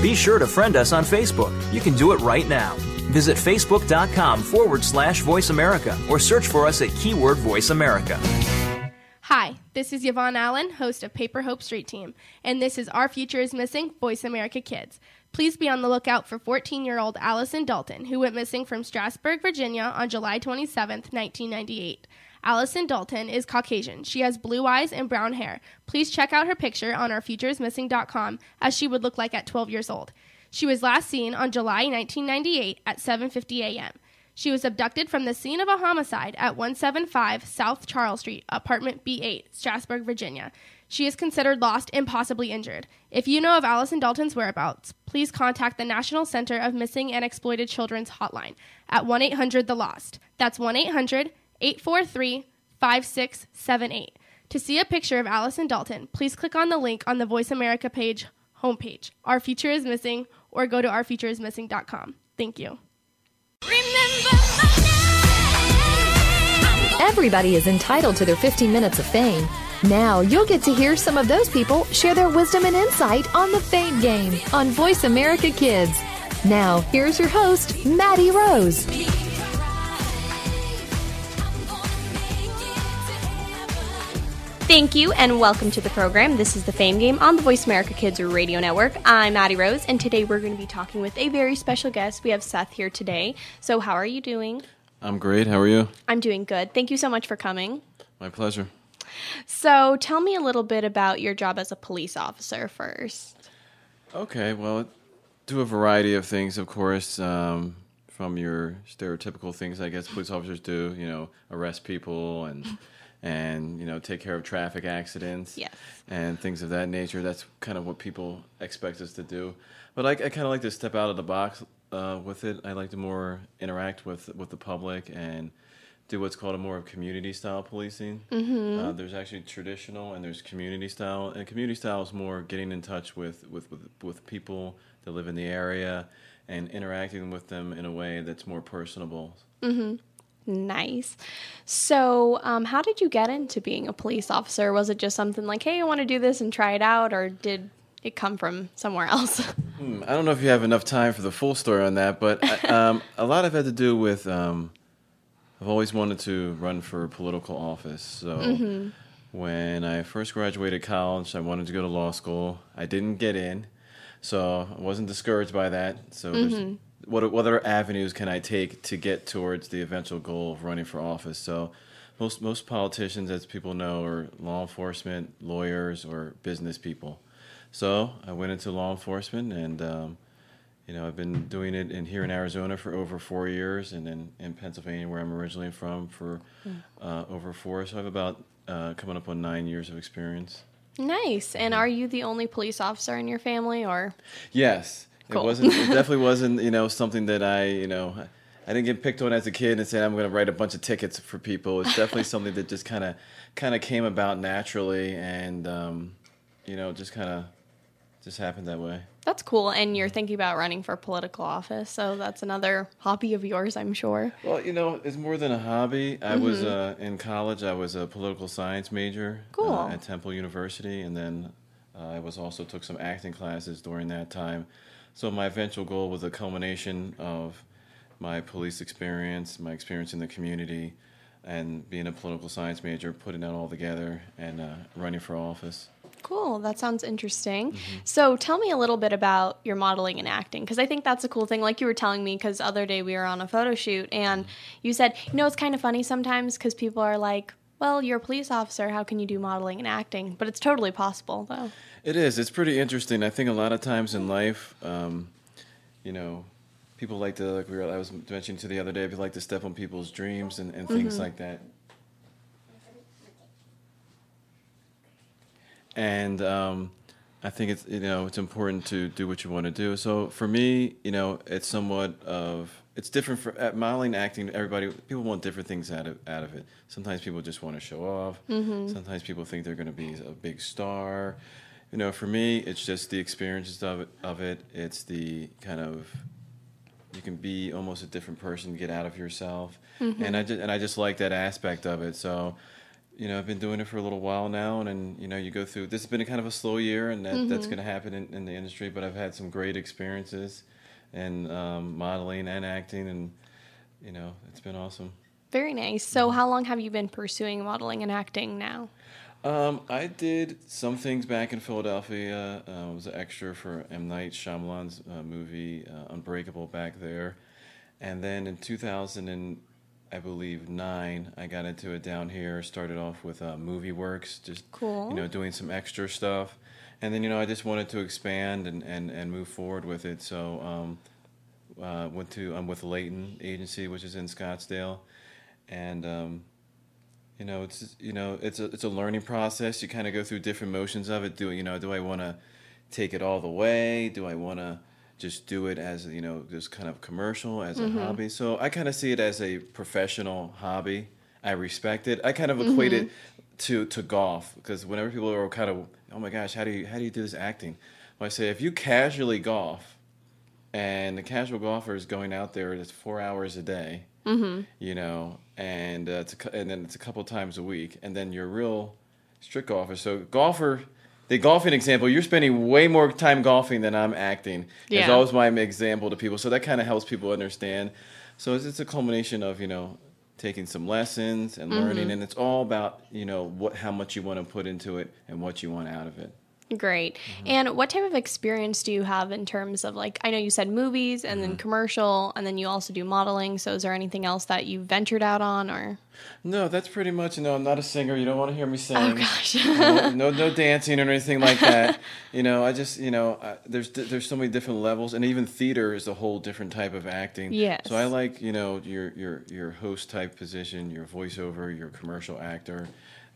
Be sure to friend us on Facebook. You can do it right now. Visit facebook.com forward slash voice America or search for us at keyword voice America. Hi, this is Yvonne Allen, host of Paper Hope Street Team, and this is Our Future is Missing Voice America Kids. Please be on the lookout for 14 year old Allison Dalton, who went missing from Strasburg, Virginia on July 27, 1998. Allison Dalton is Caucasian. She has blue eyes and brown hair. Please check out her picture on ourfutureismissing.com as she would look like at 12 years old. She was last seen on July 1998 at 7:50 a.m. She was abducted from the scene of a homicide at 175 South Charles Street, apartment B8, Strasburg, Virginia. She is considered lost and possibly injured. If you know of Allison Dalton's whereabouts, please contact the National Center of Missing and Exploited Children's hotline at 1 800 The Lost. That's 1 800 843 5678. To see a picture of Allison Dalton, please click on the link on the Voice America page homepage. Our Future is Missing, or go to ourfutureismissing.com. Thank you. Everybody is entitled to their 15 minutes of fame. Now you'll get to hear some of those people share their wisdom and insight on the Fame Game on Voice America Kids. Now, here's your host, Maddie Rose. Thank you and welcome to the program. This is the Fame Game on the Voice America Kids Radio Network. I'm Maddie Rose, and today we're going to be talking with a very special guest. We have Seth here today. So, how are you doing? I'm great. How are you? I'm doing good. Thank you so much for coming. My pleasure. So, tell me a little bit about your job as a police officer first. Okay, well, do a variety of things, of course, um, from your stereotypical things I guess police officers do. You know, arrest people and and you know take care of traffic accidents Yes. and things of that nature. That's kind of what people expect us to do. But I, I kind of like to step out of the box uh, with it. I like to more interact with with the public and do what's called a more of community style policing. Mm-hmm. Uh, there's actually traditional and there's community style, and community style is more getting in touch with with with, with people that live in the area and interacting with them in a way that's more personable. Nice. So, um, how did you get into being a police officer? Was it just something like, hey, I want to do this and try it out, or did it come from somewhere else? Hmm, I don't know if you have enough time for the full story on that, but I- um, a lot of it had to do with um, I've always wanted to run for political office. So when I first graduated college, I wanted to go to law school. I didn't get in, so I wasn't discouraged by that. So there's, what what other avenues can I take to get towards the eventual goal of running for office? So most most politicians, as people know, are law enforcement, lawyers, or business people. So I went into law enforcement, and um, you know I've been doing it in here in Arizona for over four years, and then in Pennsylvania, where I'm originally from, for uh, over four. So I have about uh, coming up on nine years of experience. nice. And are you the only police officer in your family, or? Yes, Cool. it wasn't. It definitely wasn't. You know, something that I you know. I didn't get picked on as a kid and said I'm going to write a bunch of tickets for people. It's definitely something that just kind of, kind of came about naturally, and um, you know, just kind of, just happened that way. That's cool. And you're thinking about running for political office, so that's another hobby of yours, I'm sure. Well, you know, it's more than a hobby. I was uh, in college. I was a political science major Cool. uh, at Temple University, and then uh, I was also took some acting classes during that time. So my eventual goal was a culmination of my police experience, my experience in the community, and being a political science major, putting that all together and uh, running for office. Cool. That sounds interesting. So tell me a little bit about your modeling and acting, because I think that's a cool thing. Like you were telling me, because other day we were on a photo shoot, and you said, you know, it's kind of funny sometimes because people are like, well, you're a police officer. How can you do modeling and acting? But it's totally possible, though. It is. It's pretty interesting. I think a lot of times in life, um, you know, people like to like we were, I was mentioning to the other day, people like to step on people's dreams and, and things like that. And um, I think it's you know it's important to do what you want to do. So for me, you know, it's somewhat of it's different for at modeling, acting. Everybody, people want different things out of out of it. Sometimes people just want to show off. Sometimes people think they're going to be a big star. You know, for me, it's just the experiences of it. Of it, it's the kind of you can be almost a different person, get out of yourself, and I just and I just like that aspect of it. So, you know, I've been doing it for a little while now, and, and you know, you go through. This has been a kind of a slow year, and that, Mm-hmm. that's going to happen in, in the industry. But I've had some great experiences, in um, modeling and acting, and you know, it's been awesome. Very nice. So, how long have you been pursuing modeling and acting now? Um, I did some things back in Philadelphia. Uh, I was an extra for M. Night Shyamalan's uh, movie uh, Unbreakable back there, and then in 2000 and I believe nine, I got into it down here. Started off with uh, Movie Works, just Cool. you know doing some extra stuff, and then you know I just wanted to expand and, and, and move forward with it. So um, uh, went to I'm with Leighton Agency, which is in Scottsdale, and um, you know it's you know it's a it's a learning process. You kind of go through different motions of it. Do you know? Do I want to take it all the way? Do I want to just do it as you know just kind of commercial as a mm-hmm. hobby? So I kind of see it as a professional hobby. I respect it. I kind of equate it mm-hmm. to to golf because whenever people are kind of oh my gosh how do you how do you do this acting? Well, I say if you casually golf and the casual golfer is going out there it's four hours a day mm-hmm. you know and uh, it's a, and then it's a couple times a week and then you're a real strict golfer. So golfer the golfing example you're spending way more time golfing than i'm acting it's Yeah. always my example to people. So that kind of helps people understand. So it's, it's a culmination of you know taking some lessons and learning and it's all about you know what how much you want to put into it and what you want out of it Great. Mm-hmm. And what type of experience do you have in terms of like I know you said movies and Mm-hmm. then commercial and then you also do modeling. So is there anything else that you ventured out on or No, that's pretty much. No, I'm not a singer. You don't want to hear me sing. Oh gosh. no, no, no dancing or anything like that. You know, I just, you know, I, there's there's so many different levels, and even theater is a whole different type of acting. Yes. So I like, you know, your your your host type position, your voiceover, your commercial actor,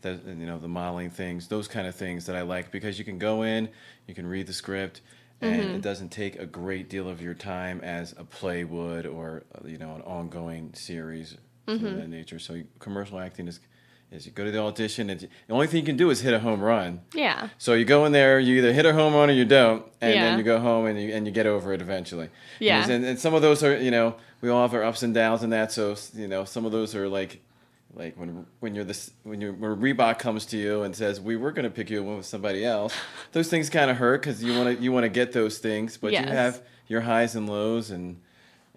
that you know, the modeling things, those kind of things that I like because you can go in, you can read the script. And Mm-hmm. it doesn't take a great deal of your time as a play would, or uh, you know, an ongoing series Mm-hmm. of that nature. So commercial acting is is you go to the audition and the only thing you can do is hit a home run. Yeah. So you go in there, you either hit a home run or you don't, and Yeah. then you go home and you and you get over it eventually. Yeah. And, and some of those are you know we all have our ups and downs in that. So you know some of those are like like when when you're this when you when Reebok comes to you and says we were going to pick you up with somebody else. those things kind of hurt because you want to you want to get those things, but Yes. you have your highs and lows and.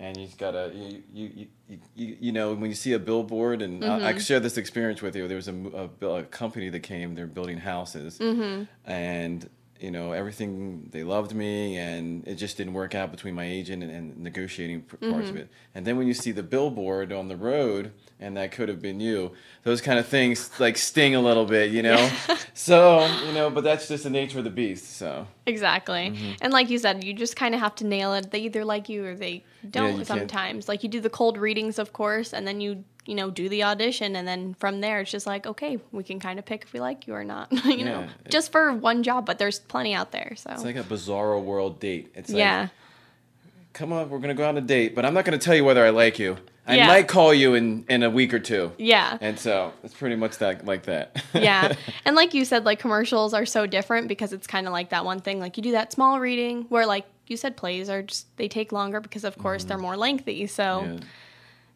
And you just gotta, you, you, you, you, you know, when you see a billboard, and I, I mm-hmm. shared this experience with you. There was a, a, a company that came, they're building houses, mm-hmm. and you know everything. They loved me, and it just didn't work out between my agent and, and negotiating parts of mm-hmm. it. And then when you see the billboard on the road, and that could have been you, those kind of things like sting a little bit, you know. so you know, but that's just the nature of the beast. So Exactly. Mm-hmm. And like you said, you just kind of have to nail it. They either like you or they don't can't- sometimes. Like you do the cold readings, of course, and then you, you know, do the audition. And then from there, it's just like, okay, we can kind of pick if we like you or not, you know, Yeah. just for one job, but there's plenty out there. So, it's like a bizarro world date. It's like, yeah. come on, we're gonna go on a date, but I'm not gonna tell you whether I like you. I Yeah. might call you in in a week or two. Yeah. And so it's pretty much that like that. yeah. And like you said, like commercials are so different because it's kind of like that one thing. Like you do that small reading where, like you said, plays are just, they take longer because, of course, they're more lengthy. So, Mm-hmm. Yeah.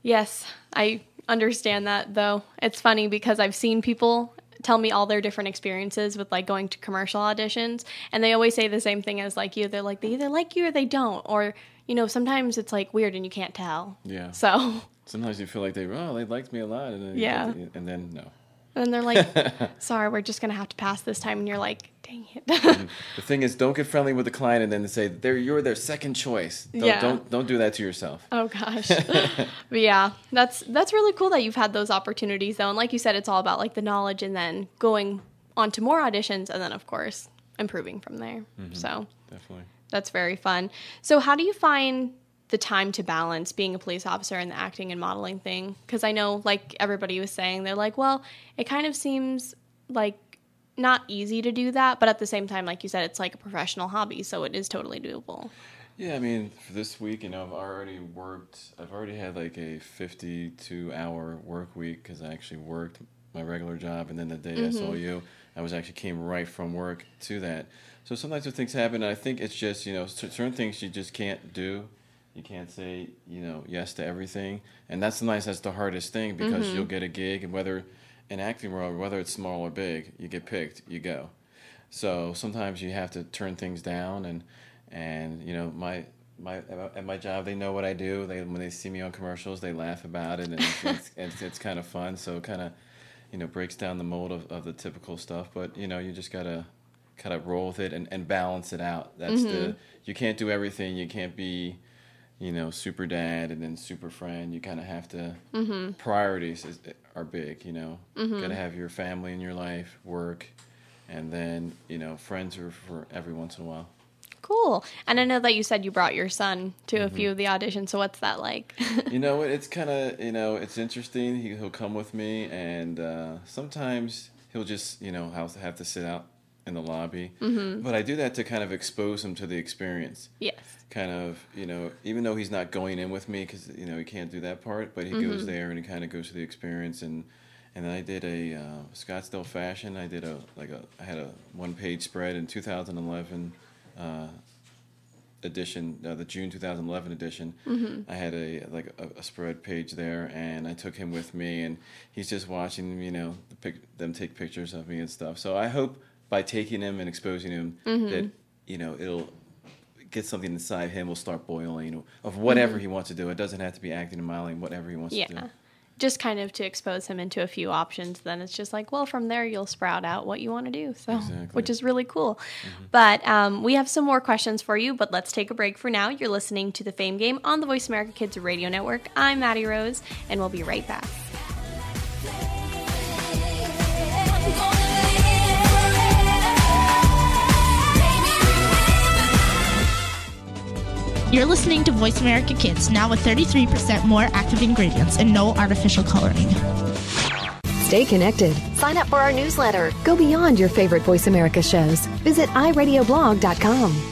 yes, I understand that though. It's funny because I've seen people tell me all their different experiences with like going to commercial auditions and they always say the same thing as like you they're like they either like you or they don't or you know sometimes it's like weird and you can't tell Yeah. so Sometimes you feel like they oh they liked me a lot, and then Yeah. and then no. and then they're like sorry we're just gonna have to pass this time and you're like dang it mm-hmm. The thing is, don't get friendly with the client and then say they're you're their second choice. Don't Yeah. don't don't do that to yourself. Oh gosh. but yeah, that's that's really cool that you've had those opportunities though. And like you said, it's all about like the knowledge and then going on to more auditions and then of course improving from there. Mm-hmm. So Definitely. that's very fun. So how do you find the time to balance being a police officer and the acting and modeling thing? Because I know like everybody was saying, they're like, well, it kind of seems like not easy to do that, but at the same time, like you said, it's like a professional hobby, so it is totally doable. Yeah, I mean, for this week, you know, I've already worked. I've already had like a 52 hour work week because I actually worked my regular job, and then the day I saw mm-hmm. you, I was actually came right from work to that. So sometimes when things happen, I think it's just you know certain things you just can't do. You can't say you know yes to everything, and that's the nice. That's the hardest thing because you'll get a gig, and whether in acting world, whether it's small or big, you get picked, you go. So sometimes you have to turn things down, and and you know my my at my job they know what I do. They when they see me on commercials, they laugh about it, and it's, it's, it's, it's kind of fun. So it kind of you know breaks down the mold of, of the typical stuff. But you know you just gotta kind of roll with it and, and balance it out. That's mm-hmm. the you can't do everything. You can't be you know, super dad and then super friend. You kind of have to mm-hmm. priorities is, are big. You know, mm-hmm. got to have your family in your life, work, and then you know, friends are for every once in a while. Cool. And I know that you said you brought your son to mm-hmm. a few of the auditions. So what's that like? you know, it's kind of you know, it's interesting. He, will come with me, and uh, sometimes he'll just you know have to sit out in the lobby. Mm-hmm. But I do that to kind of expose him to the experience. Yes. Kind of, you know, even though he's not going in with me because you know he can't do that part, but he mm-hmm. goes there and he kind of goes to the experience and. And I did a uh, Scottsdale fashion. I did a like a I had a one page spread in 2011 uh, edition, uh, the June 2011 edition. Mm-hmm. I had a like a, a, spread page there, and I took him with me, and he's just watching, you know, the pic- them take pictures of me and stuff. So I hope by taking him and exposing him mm-hmm. that you know it'll get something inside him will start boiling of whatever mm-hmm. he wants to do. It doesn't have to be acting and modeling, whatever he wants yeah. to do. Just kind of to expose him into a few options. Then it's just like, well, from there you'll sprout out what you want to do. So, exactly. which is really cool. Mm-hmm. But um, we have some more questions for you. But let's take a break for now. You're listening to the Fame Game on the Voice America Kids Radio Network. I'm Maddie Rose, and we'll be right back. You're listening to Voice America Kids, now with 33% more active ingredients and no artificial coloring. Stay connected. Sign up for our newsletter. Go beyond your favorite Voice America shows. Visit iradioblog.com.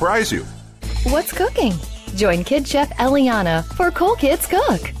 surprise you. What's cooking? Join Kid Chef Eliana for Cool Kids Cook.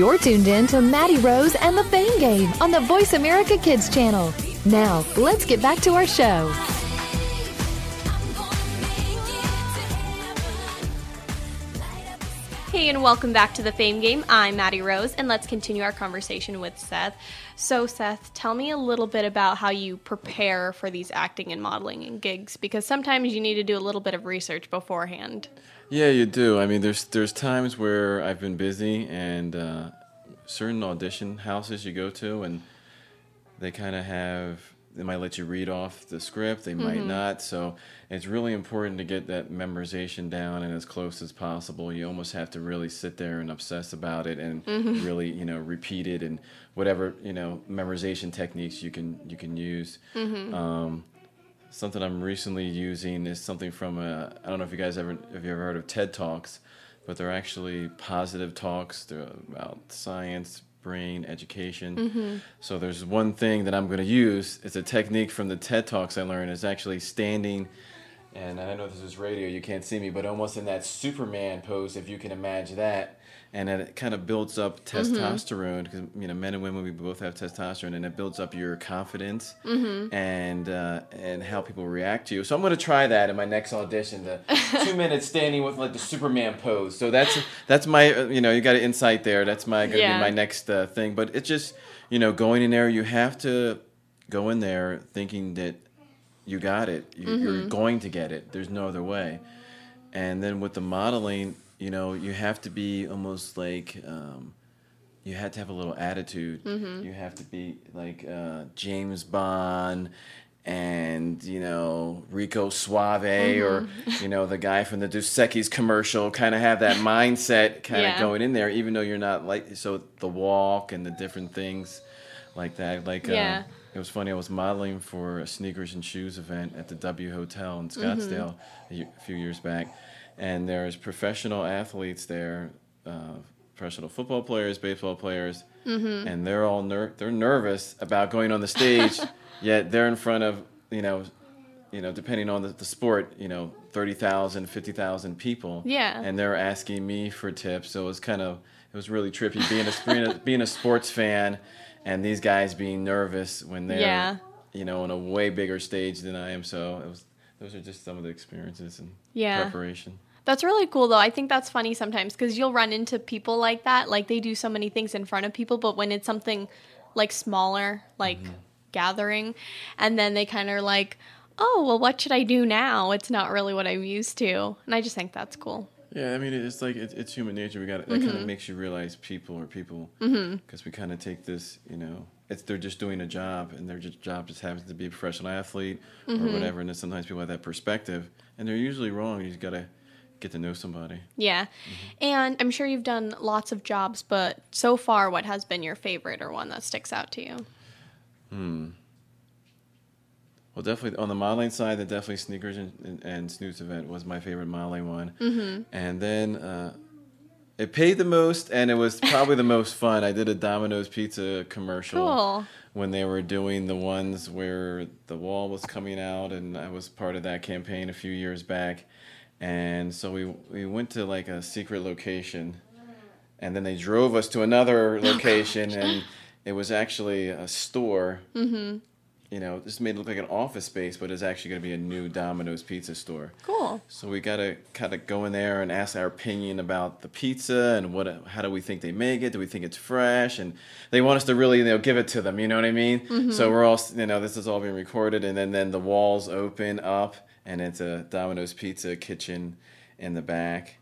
You're tuned in to Maddie Rose and the Fame Game on the Voice America Kids channel. Now, let's get back to our show. Hey, and welcome back to the Fame Game. I'm Maddie Rose, and let's continue our conversation with Seth. So, Seth, tell me a little bit about how you prepare for these acting and modeling and gigs, because sometimes you need to do a little bit of research beforehand. Yeah, you do. I mean, there's there's times where I've been busy and uh, certain audition houses you go to, and they kind of have they might let you read off the script, they might mm-hmm. not. So it's really important to get that memorization down and as close as possible. You almost have to really sit there and obsess about it and mm-hmm. really, you know, repeat it and whatever you know memorization techniques you can you can use. Mm-hmm. Um, something I'm recently using is something from a, I don't know if you guys ever have you ever heard of TED Talks, but they're actually positive talks. They're about science, brain, education. Mm-hmm. So there's one thing that I'm going to use. It's a technique from the TED Talks I learned. Is actually standing and I know this is radio, you can't see me, but almost in that Superman pose, if you can imagine that. And then it kind of builds up Mm-hmm. testosterone because you know men and women we both have testosterone, and it builds up your confidence Mm-hmm. and uh, and how people react to you. So I'm going to try that in my next audition. The two minutes standing with like the Superman pose. So that's that's my uh, you know you got an insight there. That's my going to Yeah. be my next uh, thing. But it's just you know going in there, you have to go in there thinking that you got it. You, You're going to get it. There's no other way. And then with the modeling, you know, you have to be almost like um, you had to have a little attitude. You have to be like uh, James Bond and you know Rico Suave or you know the guy from the Dos Equis commercial. Kind of have that mindset kind of Yeah. going in there, even though you're not like so the walk and the different things like that. Like uh, it was funny. I was modeling for a sneakers and shoes event at the W Hotel in Mm-hmm. Scottsdale a, ye- a few years back, and there's professional athletes there, uh, professional football players, baseball players, Mm-hmm. and they're all ner- they're nervous about going on the stage, yet they're in front of you know, you know, depending on the, the sport, you know, 30,000, 50,000 people. Yeah. And they're asking me for tips. So it was kind of, it was really trippy being a, being a, being a sports fan and these guys being nervous when they're, Yeah. you know, on a way bigger stage than I am. So it was, those are just some of the experiences and Yeah. preparation. That's really cool though. I think that's funny sometimes because you'll run into people like that. Like they do so many things in front of people, but when it's something like smaller, like Mm-hmm. gathering, and then they kind of are like, oh, well, what should I do now? It's not really what I'm used to. And I just think that's cool. Yeah, I mean, it's like it, it's human nature. We got that kind of mm-hmm. makes you realize people are people mm-hmm. because we kind of take this, you know, it's they're just doing a job and their just, job just happens to be a professional athlete or mm-hmm. whatever. And then sometimes people have that perspective, and they're usually wrong. You just gotta get to know somebody. Yeah. And I'm sure you've done lots of jobs, but so far, what has been your favorite or one that sticks out to you? Hmm. Well, definitely on the modeling side, the definitely sneakers and, and, and snoots event was my favorite modeling one. Mm-hmm. And then uh, it paid the most, and it was probably the most fun. I did a Domino's Pizza commercial Cool. when they were doing the ones where the wall was coming out, and I was part of that campaign a few years back. And so we we went to like a secret location, and then they drove us to another oh, location, and it was actually a store mm-hmm. you know, this made it look like an office space, but it's actually going to be a new Domino's pizza store. Cool. So we got to kind of go in there and ask our opinion about the pizza and what, how do we think they make it? Do we think it's fresh? And they want us to really, you know, give it to them. You know what I mean? Mm-hmm. So we're all, you know, this is all being recorded, and then then the walls open up, and it's a Domino's pizza kitchen in the back.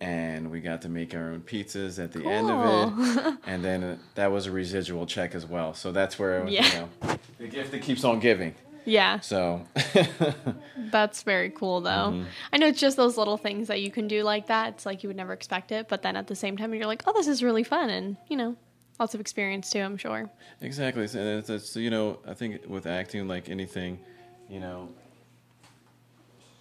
And we got to make our own pizzas at the end of it, and then uh, that was a residual check as well. So that's where Yeah. you know the gift that keeps on giving. Yeah. So That's very cool, though. Mm-hmm. I know it's just those little things that you can do like that. It's like you would never expect it, but then at the same time, you're like, oh, this is really fun, and you know, lots of experience too. I'm sure. exactly, so it's, you know, I think with acting, like anything, you know,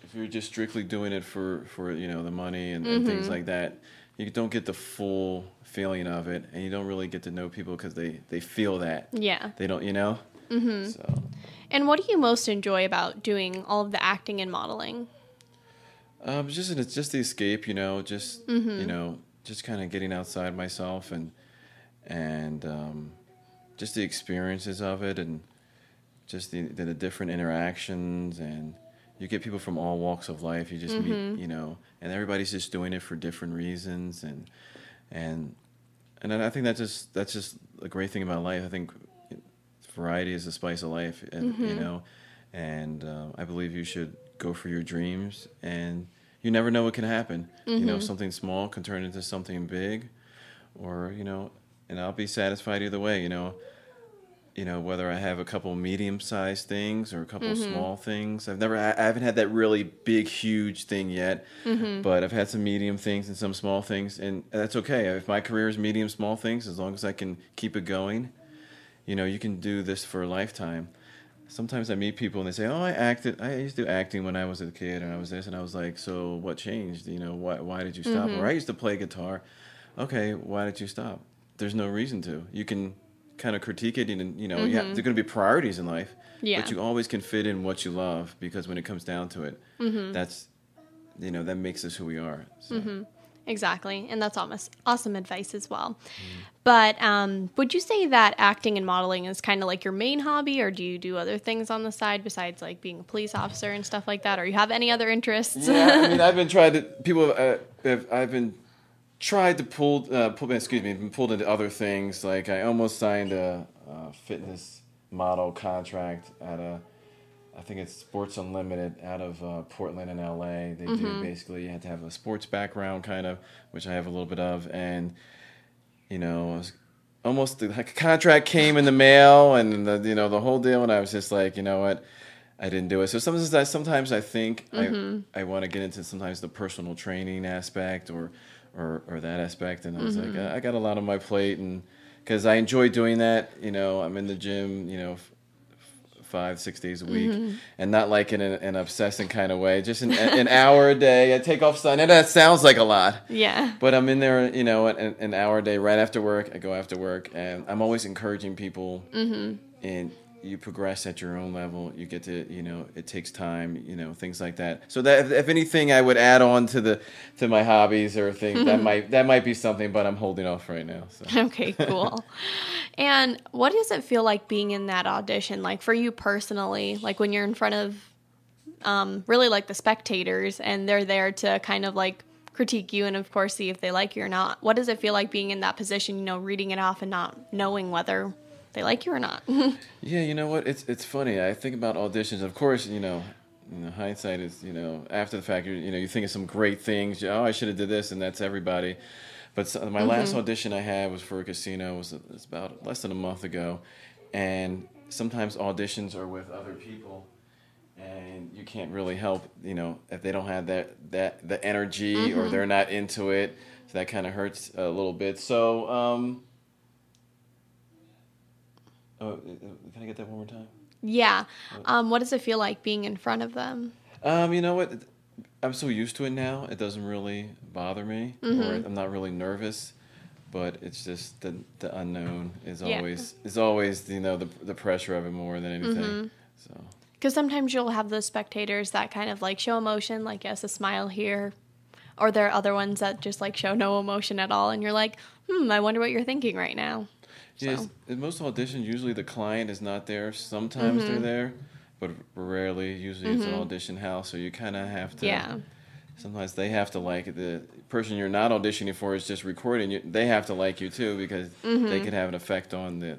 if you're just strictly doing it for for you know the money and, and things like that, you don't get the full feeling of it, and you don't really get to know people because they they feel that Yeah. they don't, you know. Mm-hmm. So And what do you most enjoy about doing all of the acting and modeling? Um, just it's just the escape, you know, just you know, just kind of getting outside myself and and um, just the experiences of it and just the, the the different interactions and you get people from all walks of life. You just meet, mm-hmm. you know, and everybody's just doing it for different reasons and and and I think that's just that's just a great thing about life. I think variety is the spice of life, and you mm-hmm. know, and uh, I believe you should go for your dreams, and you never know what can happen. You know, mm-hmm. something small can turn into something big, or you know, and I'll be satisfied either way. You know, you know whether I have a couple medium-sized things or a couple mm-hmm. small things. I've never, I I haven't had that really big, huge thing yet, mm-hmm. but I've had some medium things and some small things, and that's okay. If my career is medium, small things, as long as I can keep it going, you know, you can do this for a lifetime. Sometimes I meet people and they say, "Oh, I acted. I used to do acting when I was a kid, and I was this." And I was like, "So what changed? You know, why why did you stop?" Or mm-hmm. I used to play guitar. Okay, why did you stop? There's no reason to. You can kind of critique it, and you know, you have, there are going to be priorities in life. Yeah. But you always can fit in what you love because when it comes down to it, that's you know that makes us who we are. So. Exactly, and that's almost awesome advice as well. But um, would you say that acting and modeling is kind of like your main hobby, or do you do other things on the side besides like being a police officer and stuff like that, or you have any other interests? Yeah, I mean, I've been trying to people. Uh, have, I've been tried to pull, uh, pull. Excuse me, been pulled into other things. Like I almost signed a, uh fitness model contract at a. I think it's Sports Unlimited out of uh, Portland and LA. They do basically you have to have a sports background, kind of, which I have a little bit of, and you know, I was almost the like, contract came in the mail, and the you know the whole deal, and I was just like, you know what, I didn't do it. So sometimes I sometimes I think I I want to get into sometimes the personal training aspect or or or that aspect, and I was like, mm-hmm. I got a lot on my plate, and because I enjoy doing that, you know, I'm in the gym, you know. f- Five, six days a week, mm-hmm. and not like in an, an obsessing kind of way. Just an, an hour a day. I take off Sunday. And that sounds like a lot, yeah. but I'm in there, you know, an, an hour a day right after work. I go after work, and I'm always encouraging people. Mm-hmm. And you progress at your own level. You get to, you know, it takes time, you know, things like that. So that, if, if anything, I would add on to the to my hobbies or things that might that might be something, but I'm holding off right now. So. Okay, cool. and what does it feel like being in that audition? Like for you personally, like when you're in front of um, really like the spectators and they're there to kind of like critique you and of course see if they like you or not. What does it feel like being in that position, you know, reading it off and not knowing whether they like you or not? Yeah, you know what? It's it's funny. I think about auditions. Of course, you know, you know, hindsight is you know after the fact. You you know you think of some great things. Oh, I should have did this, and that's everybody. But so, my last audition I had was for a casino. It was it's about less than a month ago, and sometimes auditions are with other people, and you can't really help. You know if they don't have that that the energy or they're not into it. So that kind of hurts a little bit. So. um Oh, uh, can I get that one more time? yeah. Um, what does it feel like being in front of them? Um, you know what? I'm so used to it now. It doesn't really bother me, Mm-hmm. or I'm not really nervous. But it's just the the unknown is Yeah. always is always you know the the pressure of it more than anything. Mm-hmm. So Because sometimes you'll have those spectators that kind of like show emotion, like yes, a smile here, or there are other ones that just like show no emotion at all, and you're like, hmm, I wonder what you're thinking right now. Yes, So- most auditions, usually the client is not there. Sometimes Mm-hmm. they're there, but rarely. Usually it's an audition house, so you kind of have to. Yeah. Sometimes they have to like. The person you're not auditioning for is just recording you. They have to like you too because Mm-hmm. they could have an effect on the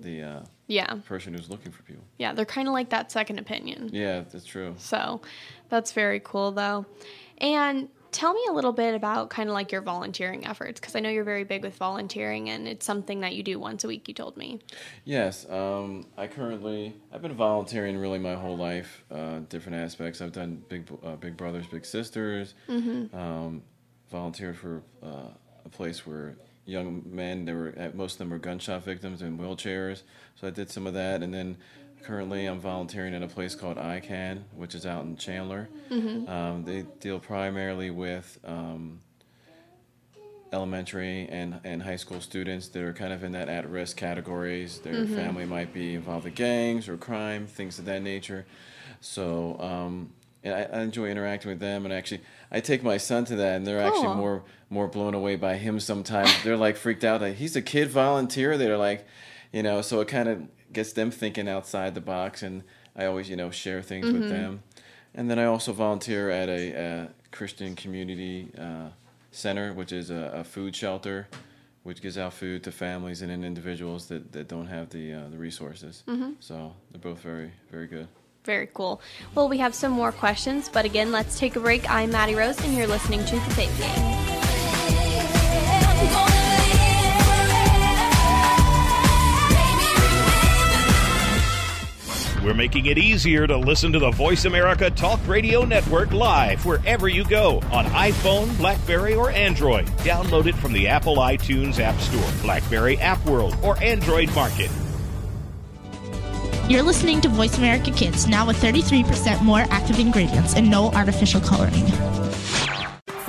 the uh, Yeah, person who's looking for people. yeah, they're kind of like that second opinion. Yeah, that's true. So that's very cool, though. And tell me a little bit about kind of like your volunteering efforts, because I know you're very big with volunteering, and it's something that you do once a week. You told me. Yes, um, I currently I've been volunteering really my whole life, uh, different aspects. I've done big uh, big brothers, big sisters. Um, volunteered for uh, a place where young men, they were most of them were gunshot victims in wheelchairs. So I did some of that, and then currently I'm volunteering at a place called ICAN, which is out in Chandler. Um, they deal primarily with um, elementary and, and high school students that are kind of in that at-risk categories. Their family might be involved in gangs or crime, things of that nature. So, um, and I, I enjoy interacting with them. And actually, I take my son to that, and they're Cool. actually more more blown away by him. Sometimes they're like freaked out. Like he's a kid volunteer. They're like, you know, so it kind of gets them thinking outside the box. And I always, you know, share things with them. And then I also volunteer at a, uh Christian community uh, center, which is a, a food shelter, which gives out food to families and individuals that, that don't have the uh, the resources. So they're both very very good. Very cool. Well, we have some more questions, but again, let's take a break. I'm Maddie Rose, and you're listening to The Fame Game. We're making it easier to listen to the Voice America Talk Radio Network live wherever you go on iPhone, Blackberry, or Android. Download it from the Apple iTunes App Store, Blackberry App World, or Android Market. You're listening to Voice America Kids, now with 33% more active ingredients and no artificial coloring.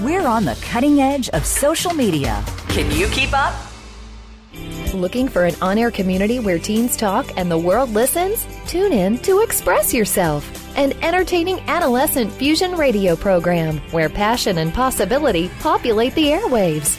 We're on the cutting edge of social media. Can you keep up? Looking for an on air community where teens talk and the world listens? Tune in to Express Yourself, an entertaining adolescent fusion radio program where passion and possibility populate the airwaves.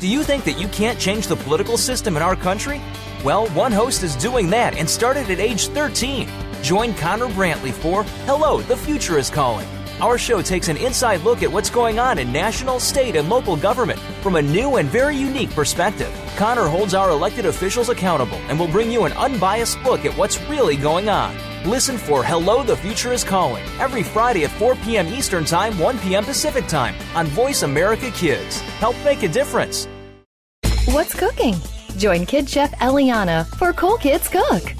Do you think that you can't change the political system in our country? Well, one host is doing that and started at age 13. Join Connor Brantley for Hello, the Future is Calling. Our show takes an inside look at what's going on in national, state, and local government from a new and very unique perspective. Connor holds our elected officials accountable and will bring you an unbiased look at what's really going on. Listen for Hello, the Future is Calling every Friday at 4 p.m. Eastern Time, 1 p.m. Pacific Time on Voice America Kids. Help make a difference. What's cooking? Join Kid Chef Eliana for Cool Kids Cook.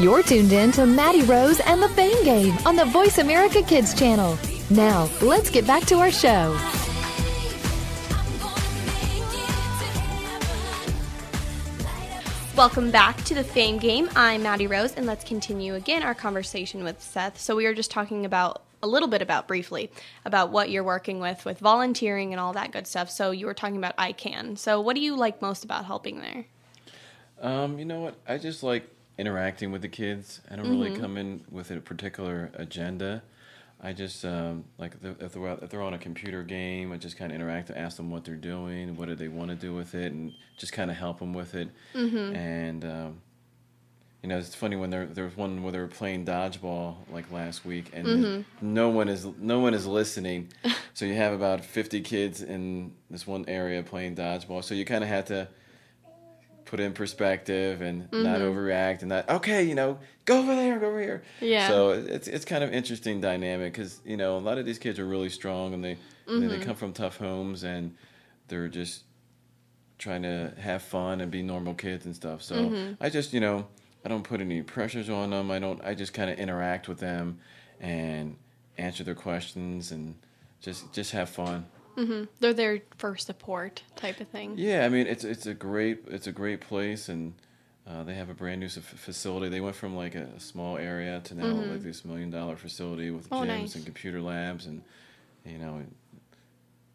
You're tuned in to Maddie Rose and the Fame Game on the Voice America Kids channel. Now, let's get back to our show. Welcome back to the Fame Game. I'm Maddie Rose, and let's continue again our conversation with Seth. So we were just talking about a little bit about briefly about what you're working with with volunteering and all that good stuff. So you were talking about ICAN. So what do you like most about helping there? Um, you know what? I just like interacting with the kids. I don't really come in with a particular agenda. I just um, like if they're, if they're if they're on a computer game, I just kind of interact, ask them what they're doing, what do they want to do with it, and just kind of help them with it. And um, you know, it's funny when there there was one where they were playing dodgeball like last week, and no one is no one is listening. so you have about fifty kids in this one area playing dodgeball. So you kind of had to put in perspective and not mm-hmm. overreact and not okay you know go over there go over here. Yeah. so it's it's kind of interesting dynamic because you know a lot of these kids are really strong and they they- they come from tough homes and they're just trying to have fun and be normal kids and stuff. So mm-hmm. i just you know i don't put any pressures on them. I don't i just kind of interact with them and answer their questions and just just have fun They're there for support type of thing. yeah, I mean it's it's a great it's a great place, and uh, they have a brand new facility. They went from like a, small area to now like this million dollar facility with Oh, gyms nice. and computer labs, and you know,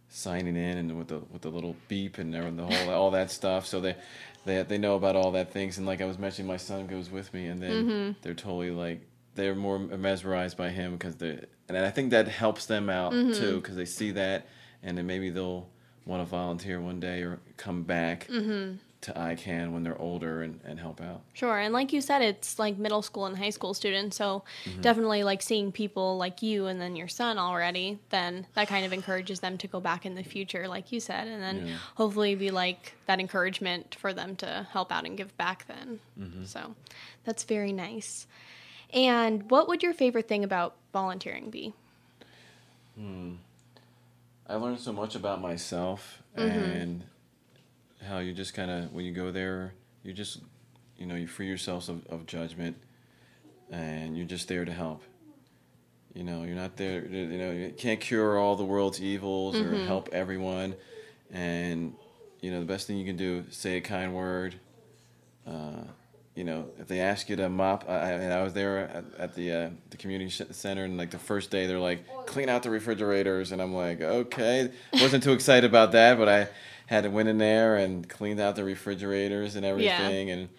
signing in and with the with the little beep and the whole all that stuff. So they they they know about all that things, and like I was mentioning, my son goes with me, and then Mm-hmm. they're totally like they're more mesmerized by him because they and I think that helps them out Mm-hmm. too because they see that, and then maybe they'll want to volunteer one day or come back Mm-hmm. to ICAN when they're older and, and help out. Sure, and like you said, it's like middle school and high school students, so mm-hmm. definitely like seeing people like you and then your son already, then that kind of encourages them to go back in the future, like you said, and then Yeah. hopefully be like that encouragement for them to help out and give back then. Mm-hmm. So that's very nice. And what would your favorite thing about volunteering be? Hmm. I learned so much about myself Mm-hmm. and how you just kind of when you go there, you just you know you free yourself of, of judgment, and you're just there to help. You know, you're not there. You know, you can't cure all the world's evils Mm-hmm. or help everyone, and you know the best thing you can do is say a kind word, uh, you know, if they ask you to mop, I, I, mean, I was there at, at the uh, the community center, and like the first day, they're like, clean out the refrigerators, and I'm like, okay, wasn't too excited about that, but I had to went in there and cleaned out the refrigerators and everything, and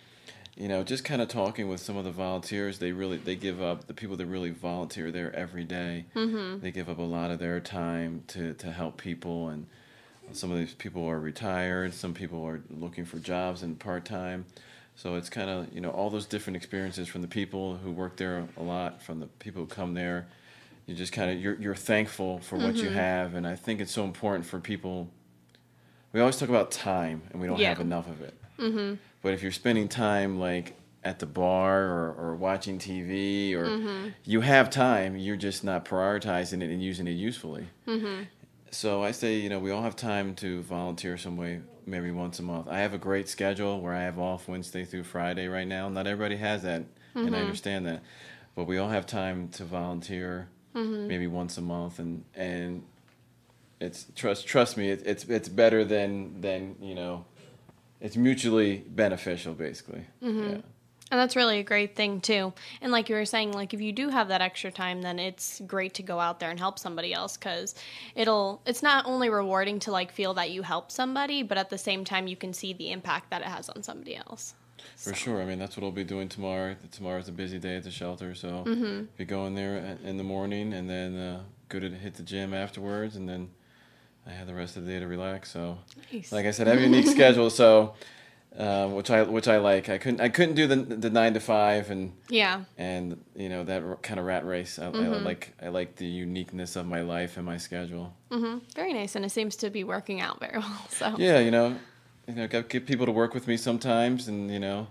you know, just kind of talking with some of the volunteers, they really they give up the people that really volunteer there every day, Mm-hmm. They give up a lot of their time to to help people, and some of these people are retired, some people are looking for jobs and part time. So it's kind of you know all those different experiences from the people who work there a lot, from the people who come there. You just kind of you're you're thankful for what Mm-hmm. you have, and I think it's so important for people. We always talk about time, and we don't Yeah. have enough of it. Mm-hmm. But if you're spending time like at the bar or, or watching TV or mm-hmm. you have time, you're just not prioritizing it and using it usefully. Mm-hmm. So I say, you know, we all have time to volunteer some way, maybe once a month. I have a great schedule where I have off Wednesday through Friday right now. Not everybody has that, and I mm-hmm. understand that. But we all have time to volunteer, mm-hmm. maybe once a month, and and it's trust trust me, it, it's it's better than than you know, it's mutually beneficial, basically. Mm-hmm. Yeah. And that's really a great thing too. And like you were saying, like if you do have that extra time, then it's great to go out there and help somebody else because it'll. It's not only rewarding to like feel that you help somebody, but at the same time you can see the impact that it has on somebody else. For sure. I mean, that's what I'll be doing tomorrow. Tomorrow's a busy day at the shelter, so Mm-hmm. be going there in the morning and then uh, go to hit the gym afterwards, and then I have the rest of the day to relax. So, Nice. like I said, I have a unique schedule, so um, which I which I like. I couldn't I couldn't do the the nine to five and Yeah. and you know that r- kind of rat race. I, I Mm-hmm. like I like the uniqueness of my life and my schedule. Very nice, and it seems to be working out very well. So Yeah, you know, you know, get people to work with me sometimes, and you know,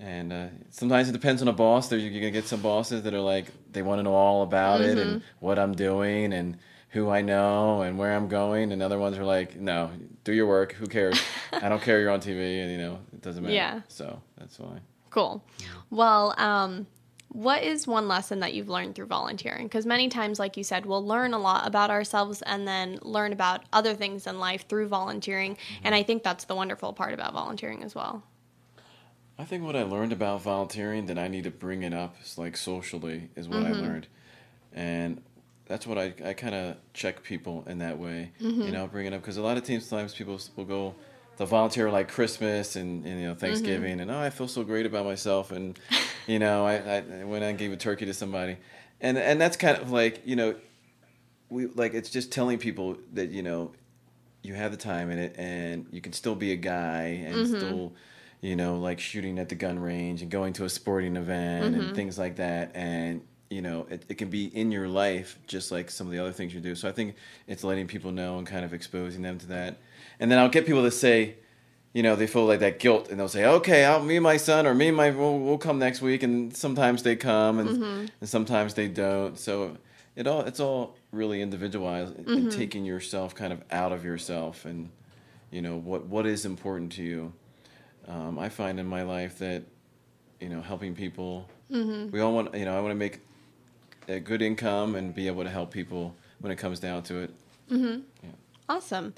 and uh, sometimes it depends on a boss. There, you're gonna get some bosses that are like they want to know all about it and what I'm doing and who I know and where I'm going, and other ones are like, no, do your work. Who cares? I don't care. You're on TV, and you know, it doesn't matter. Yeah. So that's why. cool. Well, um, what is one lesson that you've learned through volunteering? Because many times, like you said, we'll learn a lot about ourselves and then learn about other things in life through volunteering. And I think that's the wonderful part about volunteering as well. I think what I learned about volunteering that I need to bring it up is like socially is what I learned, and that's what I, I kind of check people in that way. You mm-hmm. know, bring it up because a lot of times times people will go, they'll volunteer like Christmas and, and you know Thanksgiving mm-hmm. and oh I feel so great about myself and you know I, I I went and gave a turkey to somebody, and and that's kind of like you know, we like it's just telling people that you know you have the time in it and you can still be a guy and mm-hmm. still you know like shooting at the gun range and going to a sporting event and things like that. And you know it, it can be in your life just like some of the other things you do. So i think it's letting people know and kind of exposing them to that. And then i'll get people to say you know they feel like that guilt and they'll say okay I'll, me and my son or me and my we'll, we'll come next week. And sometimes they come and, mm-hmm. and sometimes they don't. So it all it's all really individualized and mm-hmm. taking yourself kind of out of yourself and you know what what is important to you. Um, i find in my life that you know helping people mm-hmm. we all want you know i want to make a good income and be able to help people when it comes down to it Awesome.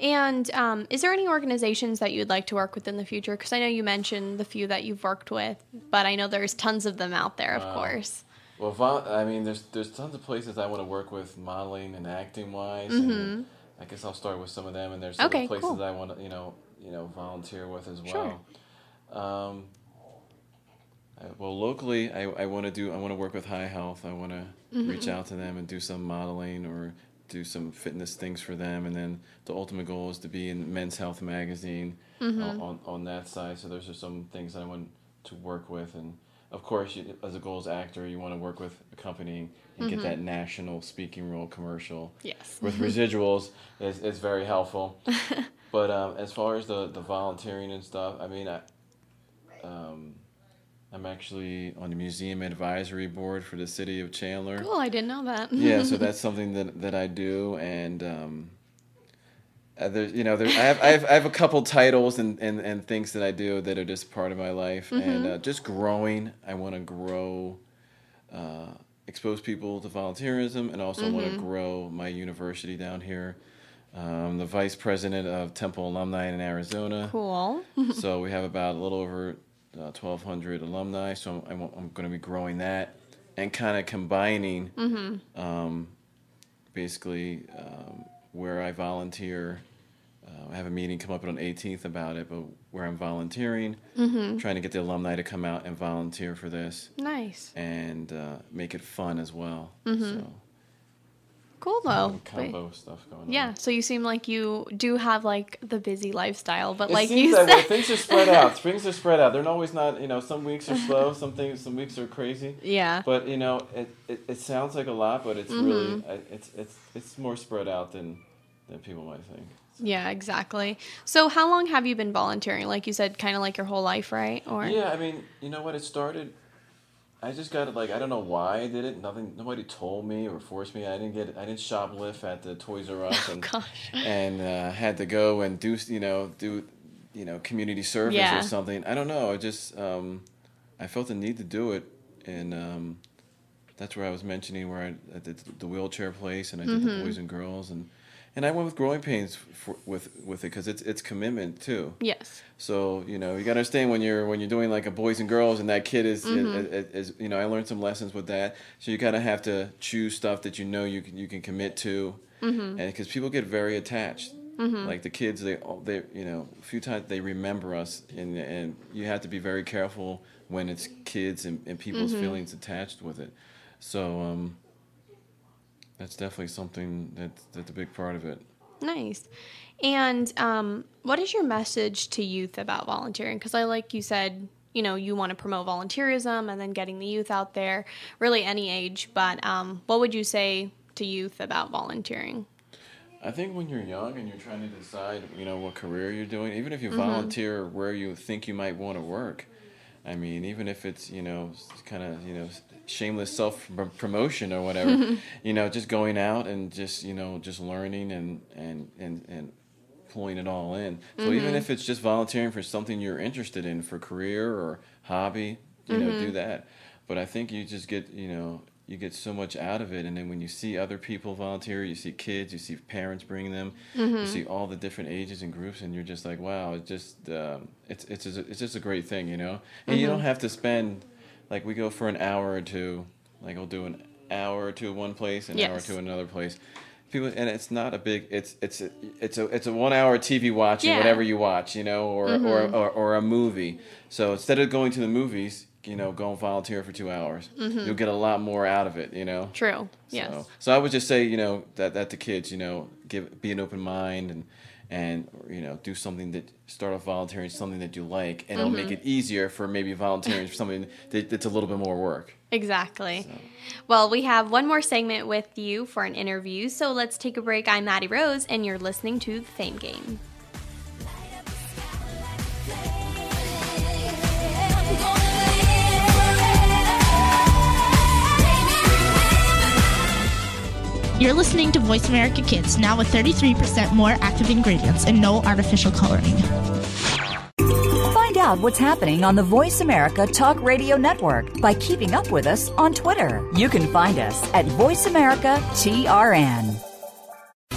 And um, is there any organizations that you'd like to work with in the future? Because I know you mentioned the few that you've worked with, but I know there's tons of them out there, of course. Well, vol- I mean, there's there's tons of places I want to work with, modeling and acting wise. And I guess I'll start with some of them, and there's some Okay, places cool. I want to, you know, you know, volunteer with as Sure. well. Um, I- well, locally, I, I want to do. I want to work with High Health. I want to Mm-hmm. reach out to them and do some modeling or do some fitness things for them. And then the ultimate goal is to be in Men's Health magazine Mm-hmm. on, on on that side. So those are some things that I want to work with. And of course, you, as a goals actor, you want to work with a company and get that national speaking role commercial Mm-hmm. Yes. with residuals is, is very helpful. but um, as far as the, the volunteering and stuff, I mean, I, um, I'm actually on the museum advisory board for the city of Chandler. Cool, I didn't know that. Yeah, so that's something that, that I do, and um, uh, there's you know there, I have I have I have a couple titles and, and, and things that I do that are just part of my life, and uh, just growing. I want to grow, uh, expose people to volunteerism, and also want to grow my university down here. Um, the vice president of Temple Alumni in Arizona. Cool. so we have about a little over uh, 1,200 alumni, so I'm, I'm going to be growing that and kind of combining um, basically um, where I volunteer. Uh, I have a meeting come up on 18th about it, but where I'm volunteering, trying to get the alumni to come out and volunteer for this Nice. and uh, make it fun as well. Mm-hmm. So Cool though. But- stuff going on. yeah, so you seem like you do have like the busy lifestyle, but It like seems you said, way. Things are spread out. Things are spread out. They're always not. You know, some weeks are slow. Some things. Some weeks are crazy. yeah. But you know, it, it, it sounds like a lot, but it's Mm-hmm. really it's it's it's more spread out than than people might think. Yeah, exactly. So how long have you been volunteering? Like you said, kind of like your whole life, right? Or Yeah, I mean, you know what? It started. I just got it. Like I don't know why I did it. Nothing. Nobody told me or forced me. I didn't get. I didn't shoplift at the Toys R Us and Oh, gosh. and uh, had to go and do you know do you know community service Yeah. or something. I don't know. I just um, I felt the need to do it, and um, that's where I was mentioning where I, I did the wheelchair place and I did Mm-hmm. the boys and girls and and I went with growing pains for, with with it because it's it's commitment too. yes. So you know you got to understand when you're when you're doing like a boys and girls and that kid is, Mm-hmm. is, is you know I learned some lessons with that. So you kind of have to choose stuff that you know you can you can commit to, Mm-hmm. and because people get very attached. Like the kids, they they you know a few times they remember us, and and you have to be very careful when it's kids and, and people's Mm-hmm. feelings attached with it. So um, that's definitely something that that's a big part of it. Nice. And um, what is your message to youth about volunteering? Because I like you said, you know, you want to promote volunteerism and then getting the youth out there, really any age. But um, what would you say to youth about volunteering? I think when you're young and you're trying to decide, you know, what career you're doing, even if you Mm-hmm. volunteer where you think you might want to work, I mean, even if it's, you know, kind of, you know, shameless self promotion or whatever, you know, just going out and just, you know, just learning and, and, and, and pulling it all in. So Mm-hmm. even if it's just volunteering for something you're interested in for career or hobby, you know, Mm-hmm. do that. But I think you just get, you know, you get so much out of it. And then when you see other people volunteer, you see kids, you see parents bringing them, Mm-hmm. you see all the different ages and groups, and you're just like, wow, it just, um, it's, it's, just- it's just a great thing, you know? And you Mm-hmm. don't have to spend, like, we go for an hour or two, like, I'll do an hour or two one place, an hour or Yes. two another place. People, and it's not a big. It's it's a, it's a it's a one hour TV watching Yeah. Mm-hmm. whatever you watch, you know, or, or, or or a movie. So instead of going to the movies, you know, go and volunteer for two hours. You'll get a lot more out of it, you know. True. So, Mm-hmm. Yes. so I would just say, you know, that that the kids, you know, give be an open mind and and you know do something that start off volunteering something that you like, and it'll Mm-hmm. make it easier for maybe volunteering for something that, that's a little bit more work. Exactly. Well, we have one more segment with you for an interview, so let's take a break. I'm Maddie Rose, and you're listening to The Fame Game. You're listening to Voice America Kids, now with 33% more active ingredients and no artificial coloring. Find out what's happening on the Voice America Talk Radio Network by keeping up with us on Twitter. You can find us at Voice America TRN.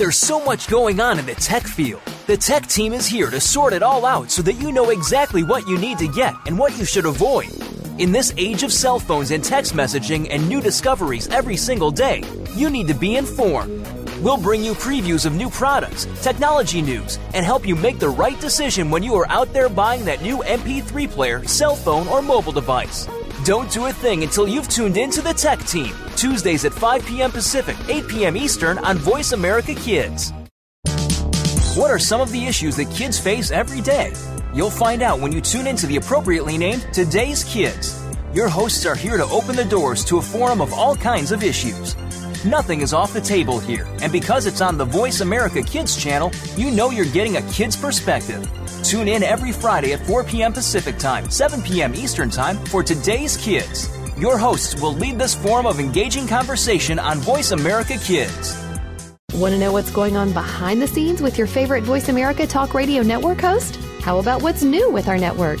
There's so much going on in the tech field. The tech team is here to sort it all out so that you know exactly what you need to get and what you should avoid. In this age of cell phones and text messaging and new discoveries every single day, you need to be informed. We'll bring you previews of new products, technology news, and help you make the right decision when you are out there buying that new MP3 player, cell phone, or mobile device. Don't do a thing until you've tuned in to the Tech Team, Tuesdays at 5 p.m. Pacific, 8 p.m. Eastern on Voice America Kids. What are some of the issues that kids face every day? You'll find out when you tune into the appropriately named Today's Kids. Your hosts are here to open the doors to a forum of all kinds of issues. Nothing is off the table here, and because it's on the Voice America Kids channel, you know you're getting a kid's perspective. Tune in every Friday at 4 p.m. Pacific Time, 7 p.m. Eastern Time for Today's Kids. Your hosts will lead this forum of engaging conversation on Voice America Kids. Want to know what's going on behind the scenes with your favorite Voice America Talk Radio Network host? How about what's new with our network?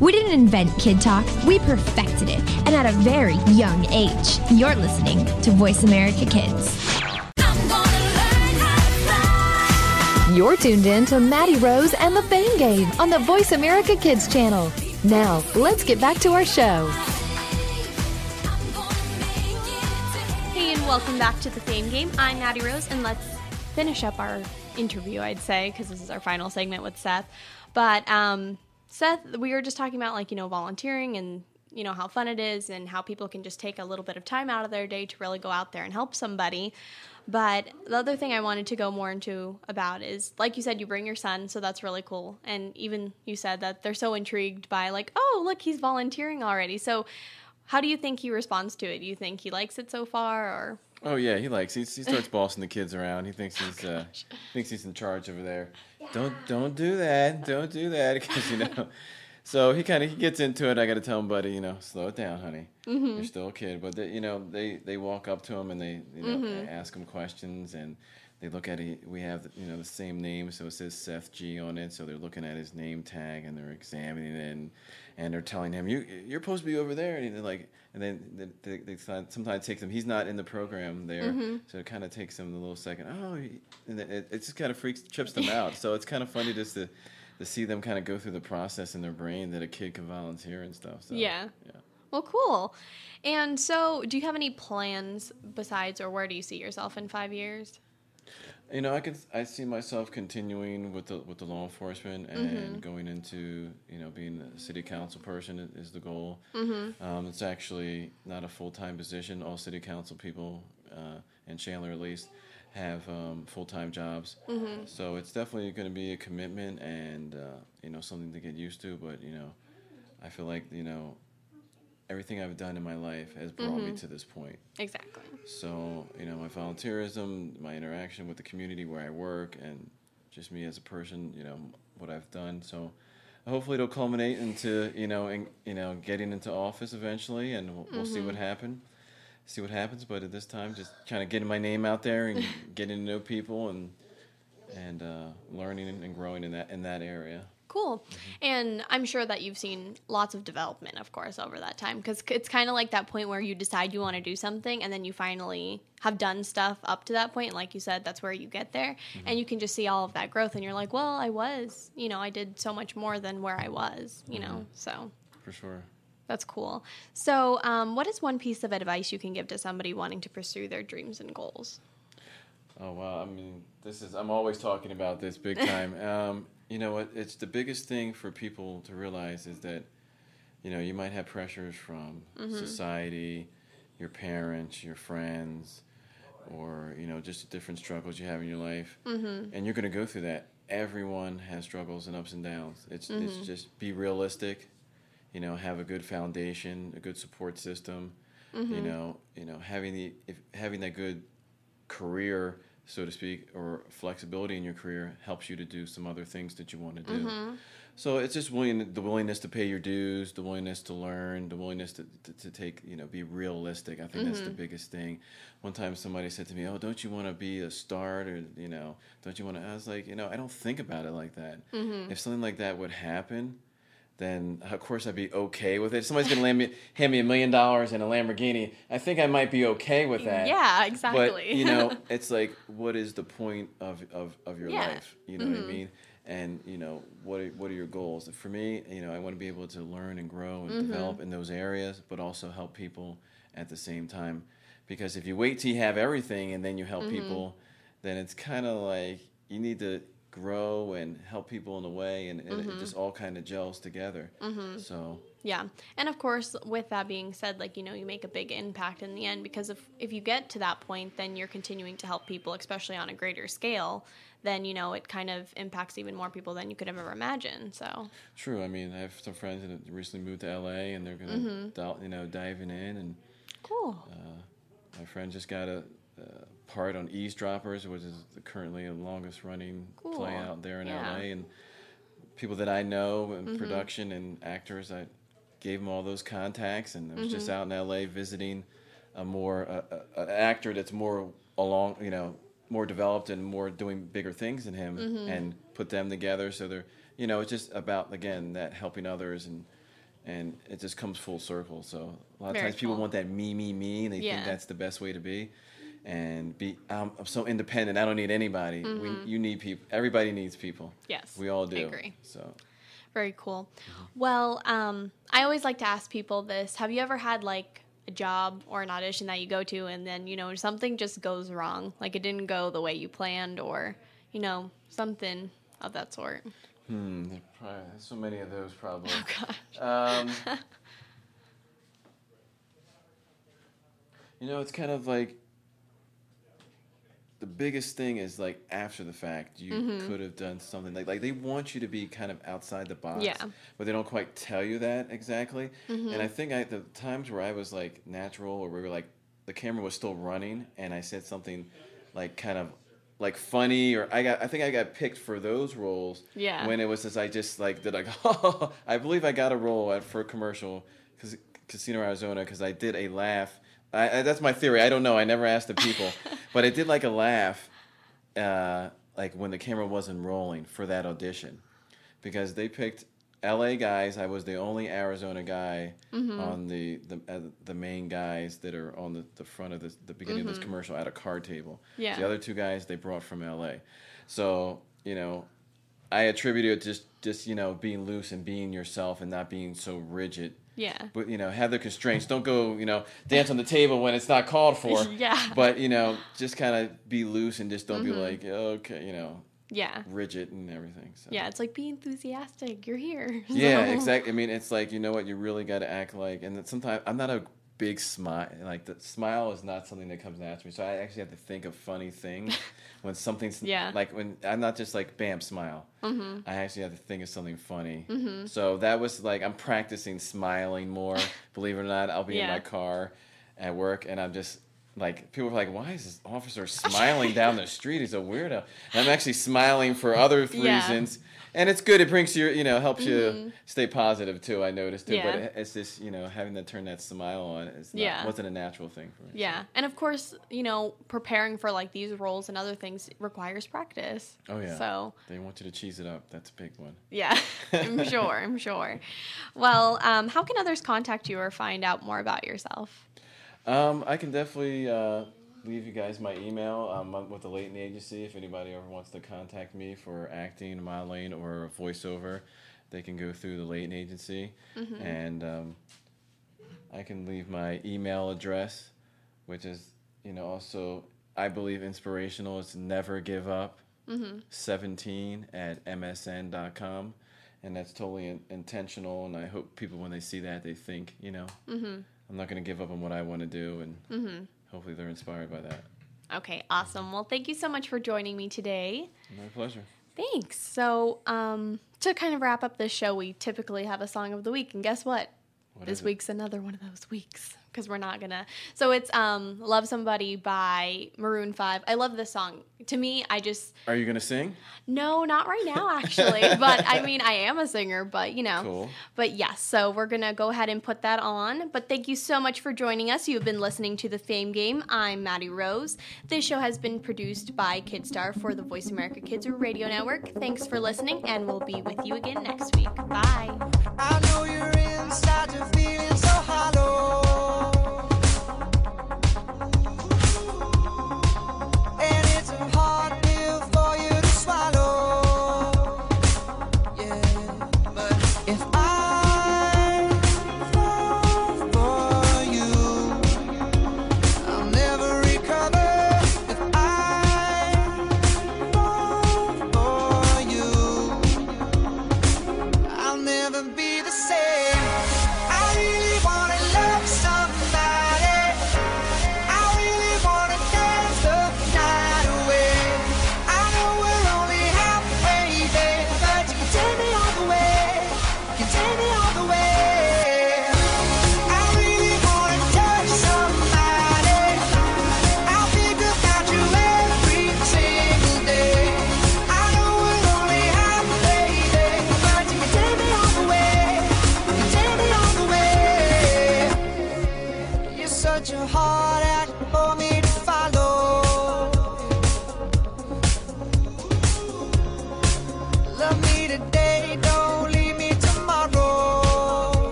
We didn't invent Kid Talk, we perfected it, and at a very young age. You're listening to Voice America Kids. You're tuned in to Maddie Rose and the Fame Game on the Voice America Kids channel. Now, let's get back to our show. Hey, and welcome back to the Fame Game. I'm Maddie Rose, and let's finish up our interview, I'd say, because this is our final segment with Seth. But um, Seth, we were just talking about like you know volunteering and you know how fun it is and how people can just take a little bit of time out of their day to really go out there and help somebody. But the other thing I wanted to go more into about is like you said, you bring your son, so that's really cool. And even you said that they're so intrigued by like, oh, look, he's volunteering already. So how do you think he responds to it? Do you think he likes it so far or Oh yeah, he likes. He, he starts bossing the kids around. He thinks he's uh, thinks he's in charge over there. Don't don't do that. Don't do that because you know. So he kind of he gets into it. I got to tell him, buddy, you know, slow it down, honey. Mhm. You're still a kid. But they, you know, they they walk up to him and they you know Mhm. ask him questions and they look at it. We have you know the same name, so it says Seth G on it. So they're looking at his name tag and they're examining it and, and they're telling him you you're supposed to be over there. And they're like, and then they, they, they sometimes take them. He's not in the program there, Mhm. so it kind of takes them a little second. Oh, and then it, it just kind of freaks trips them out. So it's kind of funny just to to see them kind of go through the process in their brain that a kid can volunteer and stuff. So yeah. Well, cool. And so, do you have any plans besides, or where do you see yourself in five years? You know, I can I see myself continuing with the with the law enforcement and Mhm. going into you know being a city council person is the goal. Mhm. Um, it's actually not a full time position. All city council people uh, and Chandler at least have um, full time jobs. Mhm. So it's definitely going to be a commitment and uh, you know something to get used to. But you know, I feel like you know everything I've done in my life has brought me Mhm. to this point. Exactly. So, you know, my volunteerism, my interaction with the community where I work, and just me as a person, you know, what I've done. So, hopefully, it'll culminate into, you know, in, you know, getting into office eventually, and we'll, we'll see what happens. see what happens. But at this time, just kind of getting my name out there and getting to know people and and uh, learning and growing in that in that area. Cool. And I'm sure that you've seen lots of development, of course, over that time because it's kind of like that point where you decide you want to do something and then you finally have done stuff up to that point. And like you said, that's where you get there. And you can just see all of that growth and you're like, well, I was, you know, I did so much more than where I was, you know, so. For sure. That's cool. So, um, what is one piece of advice you can give to somebody wanting to pursue their dreams and goals? Oh wow! I mean, this is I'm always talking about this big time. um, you know what? It's the biggest thing for people to realize is that, you know, you might have pressures from Mhm. society, your parents, your friends, or you know, just different struggles you have in your life, Mhm. and you're going to go through that. Everyone has struggles and ups and downs. It's Mhm. it's just be realistic. You know, have a good foundation, a good support system. You Mhm. know, you know, having the if having that good career, so to speak, or flexibility in your career helps you to do some other things that you want to do. Mhm. So it's just willing the willingness to pay your dues, the willingness to learn, the willingness to, to, to take, you know, be realistic. I think that's the Mhm. biggest thing. One time somebody said to me, "Oh, don't you want to be a star or, you know, don't you want to?" I was like, you know, I don't think about it like that. Mhm. If something like that would happen, then of course I'd be okay with it. If somebody's gonna land me, hand me a million dollars and a Lamborghini, I think I might be okay with that. Yeah, exactly. But you know, it's like, what is the point of of, of your Yeah. life? You know what Mhm. I mean? And you know, what are, what are your goals? For me, you know, I want to be able to learn and grow and Mhm. develop in those areas, but also help people at the same time. Because if you wait till you have everything and then you help Mhm. people, then it's kind of like you need to grow and help people in a way, and, and it just all kind of gels together. Mhm. So Yeah. And of course, with that being said, like, you know, you make a big impact in the end because if, if you get to that point, then you're continuing to help people, especially on a greater scale, then, you know, it kind of impacts even more people than you could have ever imagined. So, True. I mean, I have some friends that recently moved to LA and they're Mhm. dol you know, diving in. And cool. uh, my friend just got a, a part on Eavesdroppers, which is currently the longest running play out there in Yeah. LA. And people that I know in Mhm. production and actors, I gave them all those contacts, and I was just Mhm. out in LA visiting a more uh, an actor that's more along, you know, more developed and more doing bigger things than him, Mhm. and put them together. So they're, you know, it's just about again that helping others and. And it just comes full circle. So a lot of Very times people cool. want that me, me, me, and they Yeah. think that's the best way to be. And be, I'm, I'm so independent. I don't need anybody. Mhm. We, you need people. Everybody needs people. Yes, we all do. I do. agree. So Very cool. Well, um, I always like to ask people this. Have you ever had like a job or an audition that you go to and then, you know, something just goes wrong? Like it didn't go the way you planned or, you know, something of that sort? Hmm, probably, so many of those probably. Oh, gosh. Um, you know, it's kind of like the biggest thing is like after the fact, you Mhm. could have done something like like they want you to be kind of outside the box, Yeah. but they don't quite tell you that exactly. Mhm. And I think I the times where I was like natural, or we were like the camera was still running, and I said something like kind of like funny, or I got I think I got picked for those roles. Yeah. When it was just I just like did like I believe I got a role at for a commercial because Casino Arizona because I did a laugh. I, I, that's my theory. I don't know. I never asked the people, but I did like a laugh, uh, like when the camera wasn't rolling for that audition, because they picked L.A. guys. I was the only Arizona guy Mhm. on the the uh, the main guys that are on the, the front of this, the beginning of Mhm. this commercial at a card table. Yeah. The other two guys they brought from L.A. So you know, I attribute it just just you know being loose and being yourself and not being so rigid. Yeah. But you know, have the constraints. Don't go you know dance on the table when it's not called for. Yeah. But you know, just kind of be loose and just don't be Mhm. like okay, you know, Yeah. rigid and everything. So. Yeah, it's like be enthusiastic. You're here. Yeah, exactly. I mean, it's like you know what you really got to act like, and sometimes I'm not a big smile. Like the smile is not something that comes naturally. So I actually have to think of funny things when something's Yeah. Like when I'm not just like bam smile. Mhm. I actually have to think of something funny. Mhm. So that was like I'm practicing smiling more. believe it or not, I'll be in my car at work, and I'm just. Like people are like, why is this officer smiling down the street? He's a weirdo. And I'm actually smiling for other Yeah. reasons, and it's good. It brings you, you know, helps Mhm. you stay positive too. I noticed too, Yeah. but it's just you know having to turn that smile on. It's not, Yeah. wasn't a natural thing for me. Yeah, and of course, you know, preparing for like these roles and other things requires practice. Oh yeah. So they want you to cheese it up. That's a big one. yeah, I'm sure. I'm sure. Well, um, how can others contact you or find out more about yourself? Um, I can definitely uh, leave you guys my email. Um, I'm with the Leighton Agency. If anybody ever wants to contact me for acting, modeling, or a voiceover, they can go through the Leighton Agency. Mhm. And um, I can leave my email address, which is, you know, also, I believe inspirational. It's never give up. Mhm. 17 at msn.com. And that's totally in- intentional. And I hope people, when they see that, they think, you know, Mhm. I'm not going to give up on what I want to do, and Mhm. Hopefully they're inspired by that. Okay, awesome. Well, thank you so much for joining me today. My pleasure. Thanks. So, um, to kind of wrap up this show, we typically have a song of the week, and guess what? What this week's another one of those weeks because we're not gonna. So it's um, "Love Somebody" by Maroon Five. I love this song. To me, I just Are you going to sing? no, not right now actually, but I mean, I am a singer, but you know. Cool. But yes, so we're gonna go ahead and put that on. But thank you so much for joining us. You've been listening to the Fame Game. I'm Maddie Rose. This show has been produced by Kidstar for the Voice America Kids Radio Network. Thanks for listening, and we'll be with you again next week. Bye.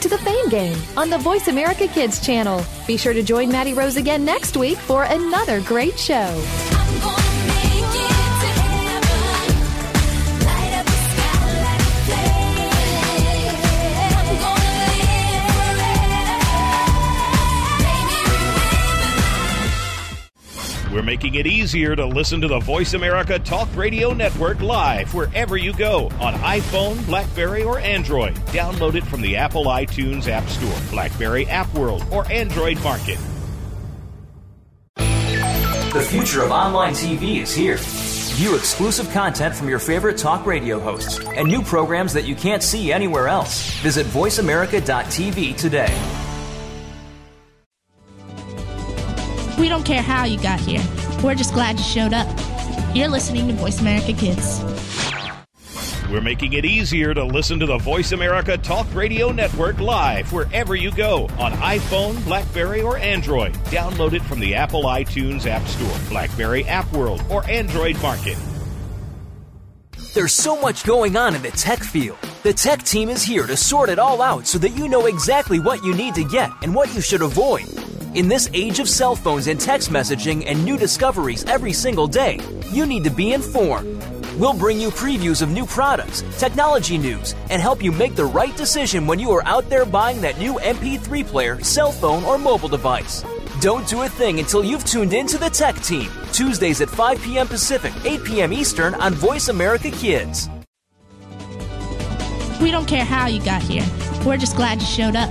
To the Fame Game on the Voice America Kids channel. Be sure to join Maddie Rose again next week for another great show. We're making it easier to listen to the Voice America Talk Radio Network live wherever you go on iPhone, Blackberry, or Android. Download it from the Apple iTunes App Store, Blackberry App World, or Android Market. The future of online TV is here. View exclusive content from your favorite talk radio hosts and new programs that you can't see anywhere else. Visit VoiceAmerica.tv today. We don't care how you got here. We're just glad you showed up. You're listening to Voice America Kids. We're making it easier to listen to the Voice America Talk Radio Network live wherever you go on iPhone, Blackberry, or Android. Download it from the Apple iTunes App Store, Blackberry App World, or Android Market. There's so much going on in the tech field. The tech team is here to sort it all out so that you know exactly what you need to get and what you should avoid. In this age of cell phones and text messaging and new discoveries every single day, you need to be informed. We'll bring you previews of new products, technology news, and help you make the right decision when you are out there buying that new MP3 player, cell phone, or mobile device. Don't do a thing until you've tuned in to the Tech Team, Tuesdays at 5 p.m. Pacific, 8 p.m. Eastern on Voice America Kids. We don't care how you got here. We're just glad you showed up.